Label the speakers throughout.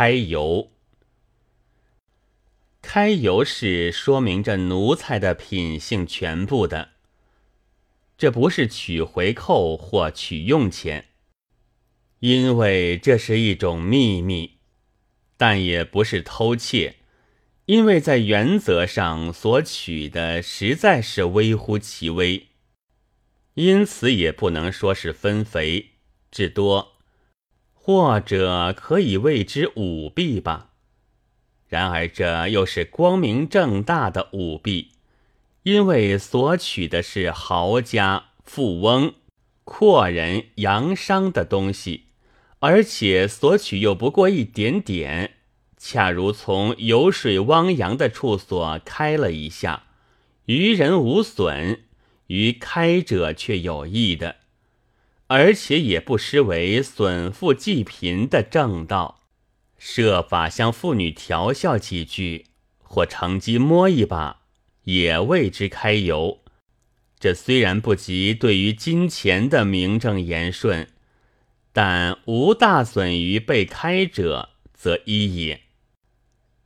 Speaker 1: 开油。开油是说明着奴才的品性全部的，这不是取回扣或取用钱，因为这是一种秘密，但也不是偷窃，因为在原则上所取的实在是微乎其微，因此也不能说是分肥，至多或者可以谓之舞弊吧。然而，这又是光明正大的舞弊，因为索取的是豪家、富翁、阔人、洋商的东西，而且索取又不过一点点，恰如从有水汪洋的处所开了一下，于人无损，于开者却有益的，而且也不失为损富济贫的正道。设法向妇女调笑几句，或乘机摸一把，也为之开油。这虽然不及对于金钱的名正言顺，但无大损于被开者，则一也。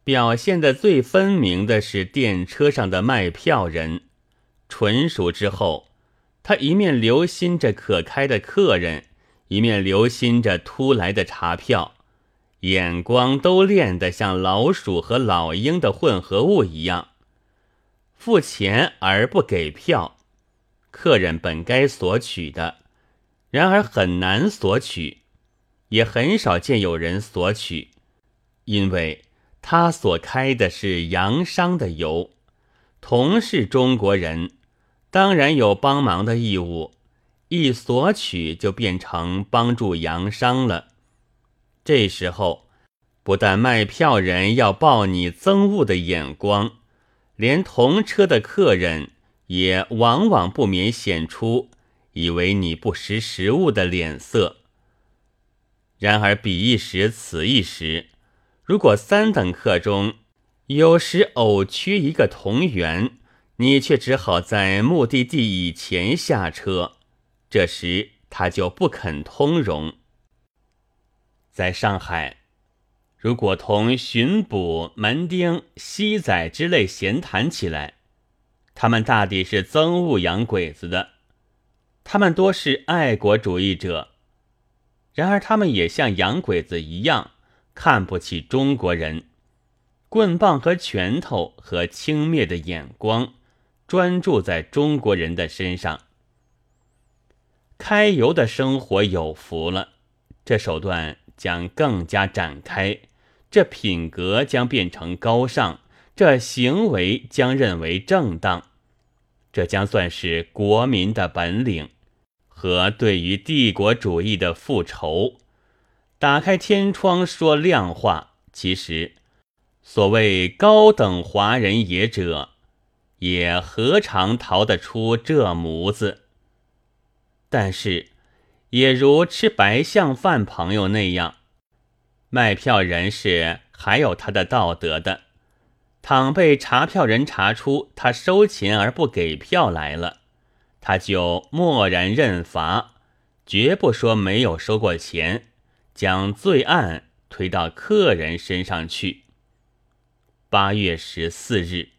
Speaker 1: 表现的最分明的是电车上的卖票人，纯熟之后，他一面留心着可开的客人，一面留心着突来的查票。眼光都练得像老鼠和老鹰的混合物一样，付钱而不给票，客人本该索取的，然而很难索取，也很少见有人索取，因为他所开的是洋商的油，同是中国人，当然有帮忙的义务，一索取就变成帮助洋商了。这时候，不但卖票人要报你憎恶的眼光，连同车的客人也往往不免显出以为你不识时务的脸色。然而彼一时此一时，如果三等客中有时偶缺一个同源，你却只好在目的地以前下车，这时他就不肯通融。在上海，如果同巡捕、门丁、西仔之类闲谈起来，他们大抵是憎恶洋鬼子的，他们多是爱国主义者。然而，他们也像洋鬼子一样，看不起中国人，棍棒和拳头和轻蔑的眼光，专注在中国人的身上。开油的生活有福了，这手段。将更加展开，这品格将变成高尚，这行为将认为正当，这将算是国民的本领和对于帝国主义的复仇。打开天窗说亮话，其实所谓高等华人也者，也何尝逃得出这模子？但是。也如吃白象饭朋友那样，卖票人是还有他的道德的。倘被查票人查出他收钱而不给票来了，他就默然认罚，绝不说没有收过钱，将罪案推到客人身上去。八月十四日。